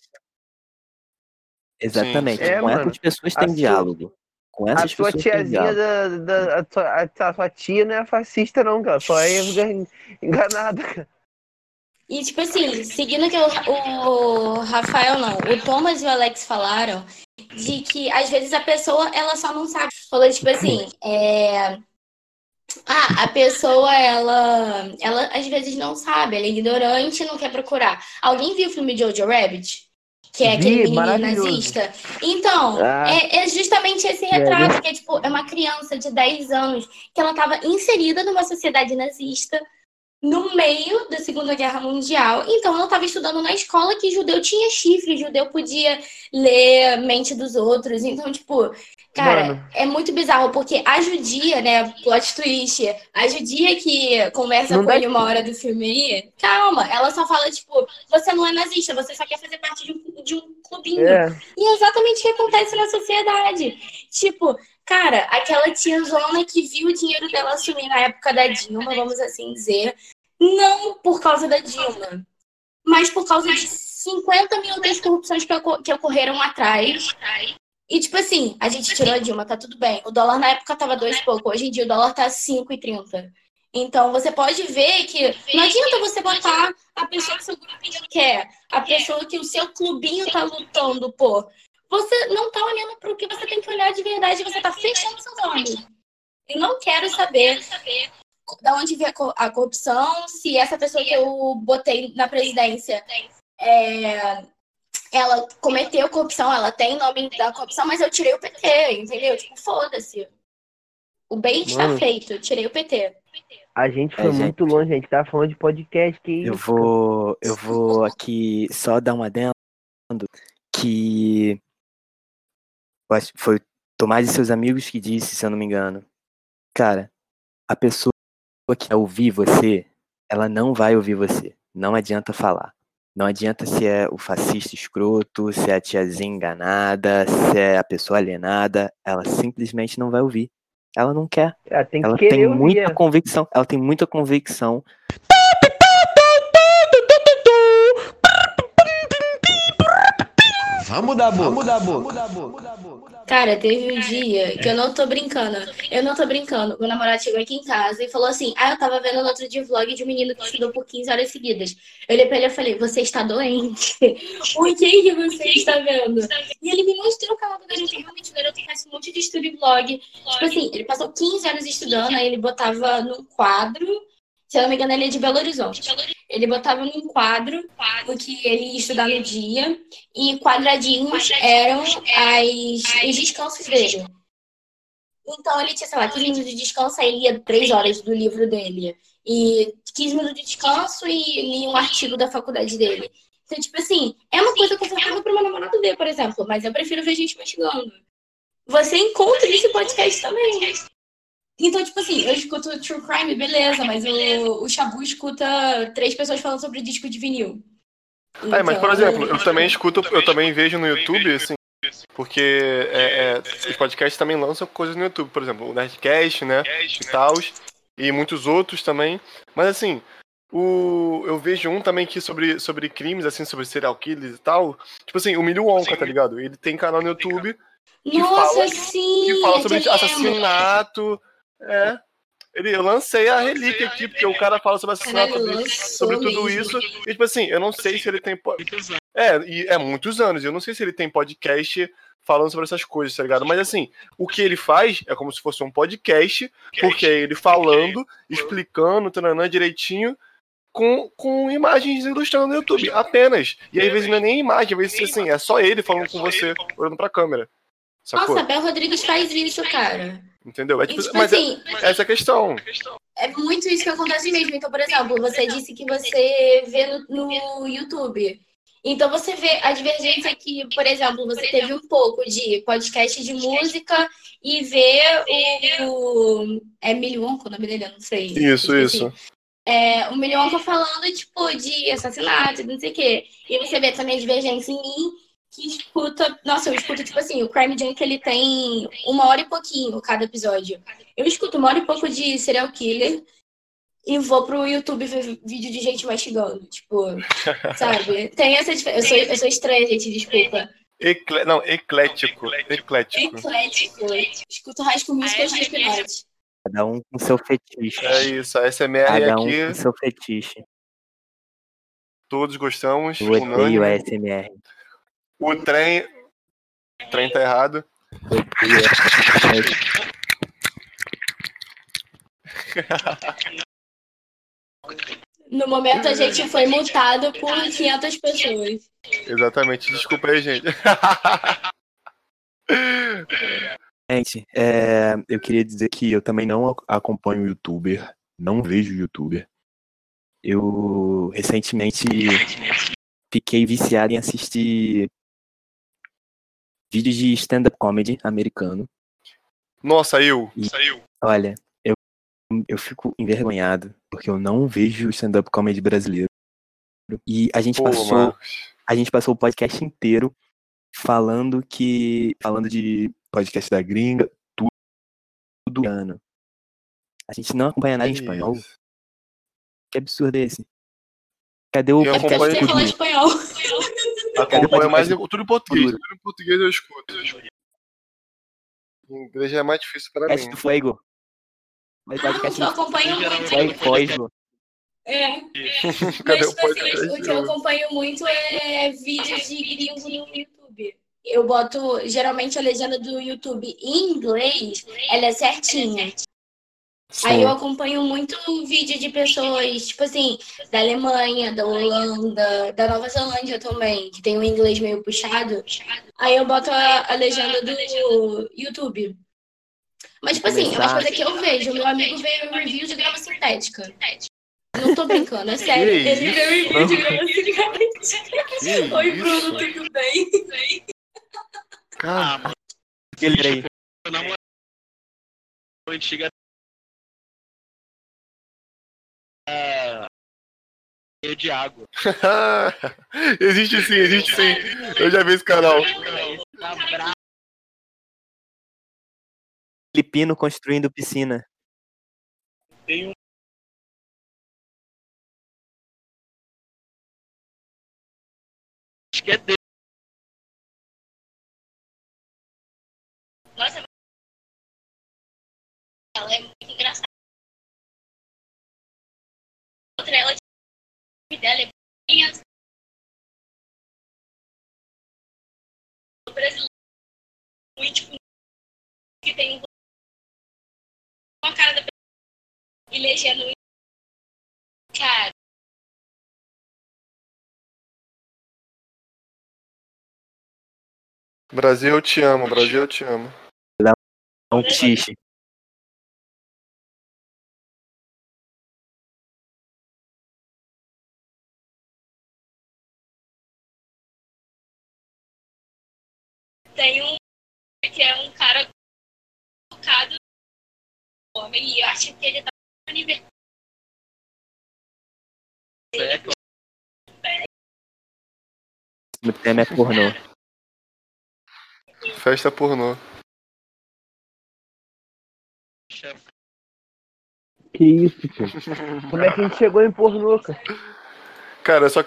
Exatamente. É, com mano. essas pessoas A tem sua- diálogo. Com A essas sua pessoas tem tiazinha da, da a, sua, a, a sua tia não é fascista, não, cara. Só é engan- enganada, cara. E, tipo assim, seguindo o que o, o Rafael, não, o Thomas e o Alex falaram, de que às vezes a pessoa, ela só não sabe. Falou, tipo assim, é... Ah, a pessoa, ela, ela às vezes não sabe, ela é ignorante e não quer procurar. Alguém viu o filme Jojo Rabbit? Que é Vi, aquele menino nazista? Então, Ah. é, é justamente esse retrato, que é tipo, é uma criança de 10 anos que ela estava inserida numa sociedade nazista no meio da Segunda Guerra Mundial. Então, ela estava estudando na escola que judeu tinha chifre, judeu podia ler mente dos outros. Então, tipo, cara, Mano. é muito bizarro, porque a judia, né, plot twist, a judia que conversa Não com ele uma hora do filme aí, calma, ela só fala, tipo, você não é nazista, você só quer fazer parte de um, de um clubinho. É. E é exatamente o que acontece na sociedade. Tipo, cara, aquela tiazona que viu o dinheiro dela sumir na época da Dilma, vamos assim dizer, não por causa da Dilma, mas por causa de 50 mil outras corrupções que, que ocorreram atrás. E, tipo assim, a gente tirou a Dilma, tá tudo bem. O dólar na época tava dois e pouco, hoje em dia o dólar tá 5,30. Então, você pode ver que não adianta você botar a pessoa que seu grupinho quer, a pessoa que o seu clubinho tá lutando por. Você não tá olhando pro que você tem que olhar de verdade, você tá fechando seus olhos. Eu não quero saber da onde vem a co- a corrupção, se essa pessoa que eu botei na presidência é, ela cometeu corrupção, ela tem nome da corrupção, mas eu tirei o PT, entendeu? Tipo, foda-se. O bem está feito, eu tirei o PT. A gente É, foi gente. muito longe, a gente tava falando de podcast que Eu vou, eu vou aqui só dar um adendo que acho que foi Tomás e seus amigos que disse, se eu não me engano. Cara, a pessoa que quer ouvir você, ela não vai ouvir você. Não adianta falar. Não adianta se é o fascista escroto, se é a tiazinha enganada, se é a pessoa alienada, ela simplesmente não vai ouvir. Ela não quer. Ela tem Ela tem muita é. convicção. Ela tem muita convicção Vamos dar boca. Vamos dar boca. Cara, teve um dia que eu não tô brincando. Eu não tô brincando. Meu namorado chegou aqui em casa e falou assim: Ah, eu tava vendo no outro dia o vlog de um menino que estudou por 15 horas seguidas. Eu olhei pra ele e falei: Você está doente? Por que, que você está vendo? E ele me mostrou o canal do garoto. Realmente o garoto faz um monte de estudo e vlog. Tipo assim, ele passou 15 anos estudando, aí ele botava num quadro. Se eu não me engano, ele é de Belo Horizonte. Ele botava num quadro o que ele ia estudar no dia e quadradinhos eram as, os descansos dele. Então ele tinha, sei lá, 15 minutos de descanso, aí lia 3 horas do livro dele. E 15 minutos de descanso e lia um artigo da faculdade dele. Então, tipo assim, é uma coisa confortável para meu namorado ver, por exemplo, mas eu prefiro ver gente mastigando. Você encontra em podcast também. Então, tipo assim, eu escuto True Crime, beleza, mas o, o Shabu escuta três pessoas falando sobre disco de vinil. É, mas por Então, exemplo, eu também escuto, eu também vejo no YouTube, assim, porque é, é, os podcasts também lançam coisas no YouTube, por exemplo, o Nerdcast, né, e tal, e muitos outros também. Mas assim, o, eu vejo um também que sobre, sobre crimes, assim, sobre serial killers e tal, tipo assim, o Milho Wonka, tá ligado? Ele tem canal no YouTube que Nossa, fala, sim! que fala sobre assassinato, é... Ele, eu lancei a relíquia aqui, porque o cara fala sobre assassinato, sobre, sobre tudo isso. E, tipo assim, eu não sei se ele tem. É, e é muitos anos. Eu não sei se ele tem podcast falando sobre essas coisas, tá ligado? Mas assim, o que ele faz é como se fosse um podcast, porque é ele falando, explicando, tananã, direitinho, com, com imagens ilustrando no YouTube, apenas. E aí, às vezes não é nem imagem, às vezes assim, é só ele falando com você, olhando pra câmera. Sacou? Nossa, Bel Rodrigues faz isso, cara. Entendeu? É, E, tipo, tipo mas é- assim, essa é a questão. é muito isso que acontece mesmo. Então, por exemplo, você disse que você vê no, no YouTube. Então você vê a divergência que, por exemplo, você teve um pouco de podcast de música e vê o. É Milho Onco o nome dele? Eu não sei. Isso, isso. é, o Milhonca falando, tipo, de assassinato, não sei o quê. E você vê também a divergência em mim, que escuta. Nossa, eu escuto, tipo assim, o Crime Junk ele tem uma hora e pouquinho cada episódio. Eu escuto uma hora e pouco de serial killer e vou pro YouTube ver vídeo de gente mastigando. Tipo, sabe? Tem essa diferença. Eu sou, eu sou estranha, gente, desculpa. Ecle... Não, eclético. Eclético. Eclético. Escuto High School Musical de Slipknot. Cada um com seu fetiche. É isso, a SMR Cada um aqui, com seu fetiche. todos gostamos. Eu odeio a SMR. O trem. O trem tá errado. No momento a gente foi multado por 500 pessoas. Exatamente. Desculpa aí, gente. Gente, é, eu queria dizer que eu também não ac- acompanho youtuber, não vejo youtuber. Eu recentemente fiquei viciado em assistir vídeos de stand-up comedy americano. Nossa, eu. E- Saiu. Olha, eu, eu fico envergonhado porque eu não vejo stand-up comedy brasileiro. E a gente Pô, passou, Marcos. a gente passou o podcast inteiro falando que falando de podcast da gringa, tudo, tudo ano. A gente não acompanha nada em espanhol. Que absurdo é esse? Cadê o Eu É podcast acompanho- espanhol. Acompanha mais podcast? tudo em português. Tudo em português eu escuto. Em inglês é mais difícil pra Podcast mim. do Fuego. Mas Ah, podcast eu acompanho muito. Fuego. É. Cadê Mas, o tipo assim, o que eu acompanho muito é vídeos de gringo no YouTube. Eu boto, geralmente, a legenda do YouTube em inglês, ela é certinha. Aí eu acompanho muito vídeo de pessoas, tipo assim, da Alemanha, da Holanda, da Nova Zelândia também, que tem um inglês meio puxado. Aí eu boto a, a legenda do YouTube. Mas, tipo assim, é uma coisa que eu vejo. Meu amigo veio review de grama sintética. Não tô brincando, é sério. Que Ele veio review de grama sintética. Que Oi? Bruno, tudo bem? Cara, Aquele aí. antiga de água. existe sim, existe sim. Eu já vi esse canal. Filipino construindo piscina. Tem um acho que é dele. Nossa, ela é muito engraçada. Outra, ela dela é bem assim. brasileiro muito tipo, que tem um uma cara da pessoa e legenda cara Brasil, eu te amo. Brasil, eu te amo. É um xixi. Que é um cara focado no homem e eu acho que ele tá no aniversário. O tema é pornô. Festa pornô. Que isso, pô? Como é que a gente chegou em pornô, cara? Cara, só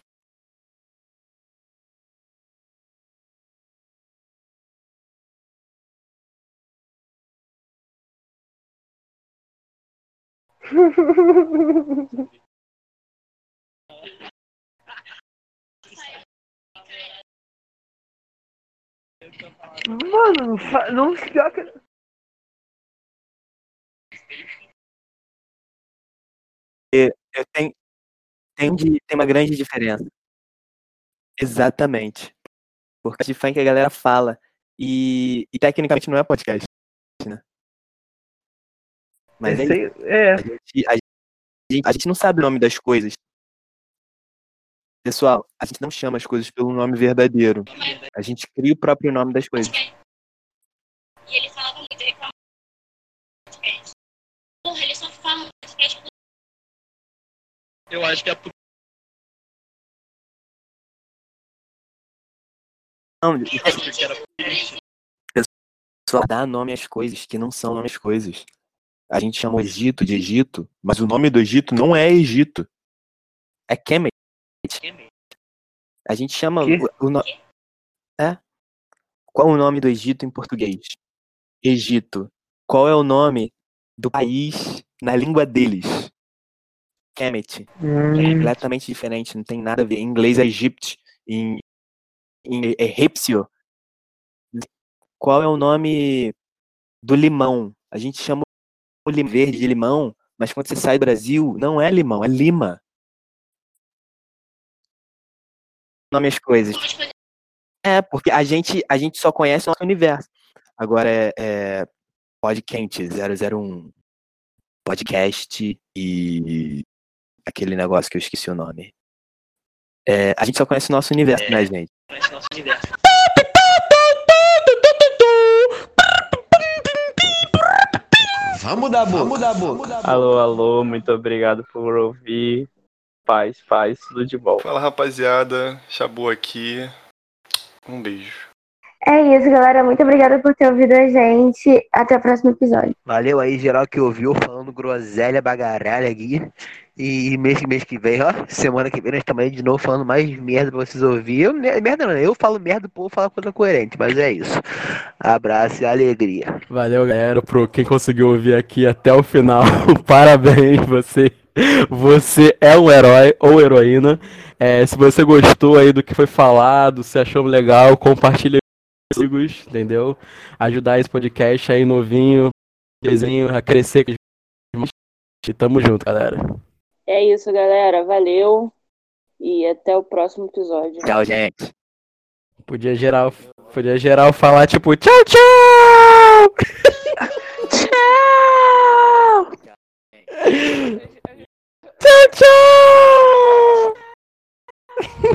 Mano, não se pior que. Eu tenho, tem, de- tem uma grande diferença. Exatamente. Porque de funk a galera fala. E, e tecnicamente não é podcast? Mas é, Sei- é, a, gente, a, gente, a gente não sabe o nome das coisas. Pessoal, a gente não chama as coisas pelo nome verdadeiro. A gente cria o próprio nome das coisas. E ele falava muito, ele falava muito. Porra, ele só fala no podcast Eu acho que é Não, só dá nome às coisas que não são nome às coisas. A gente chama o Egito de Egito, mas o nome do Egito não é Egito. É Kemet. A gente chama Que? o, o no... É? Qual o nome do Egito em português? Egito. Qual é o nome do país na língua deles? Kemet. É Hum, completamente diferente, não tem nada a ver. Em inglês é Egypt, em, em egípcio. Qual é o nome do limão? A gente chama verde de limão, mas quando você sai do Brasil, não é limão, é lima. Nome as coisas. É, porque a gente, a gente só conhece o nosso universo. Agora é, é Podcast 001, podcast e aquele negócio que eu esqueci o nome. É, a gente só conhece o nosso universo, né, gente? Vamos dar boa. Vamos dar boa. Alô, alô, muito obrigado por ouvir. Paz, paz, tudo de bom. Fala rapaziada, Chabu aqui. Um beijo. É isso, galera. Muito obrigada por ter ouvido a gente. Até o próximo episódio. valeu aí, geral que ouviu, falando groselha bagaralha aqui. E mês, mês que vem, ó, semana que vem nós estamos aí de novo falando mais merda pra vocês ouvirem. Eu, me- merda não, eu falo merda, o povo fala coisa coerente, mas é isso. Abraço e alegria. Valeu, galera, pro quem conseguiu ouvir aqui até o final. Parabéns, você. Você é um herói ou heroína. É, se você gostou aí do que foi falado, se achou legal, compartilha com os amigos, entendeu? Ajudar esse podcast aí novinho, desenho a crescer. E tamo junto, galera. É isso, galera. Valeu. E até o próximo episódio. Tchau, gente. Podia geral, podia geral falar tipo tchau, tchau! Tchau! Tchau, tchau!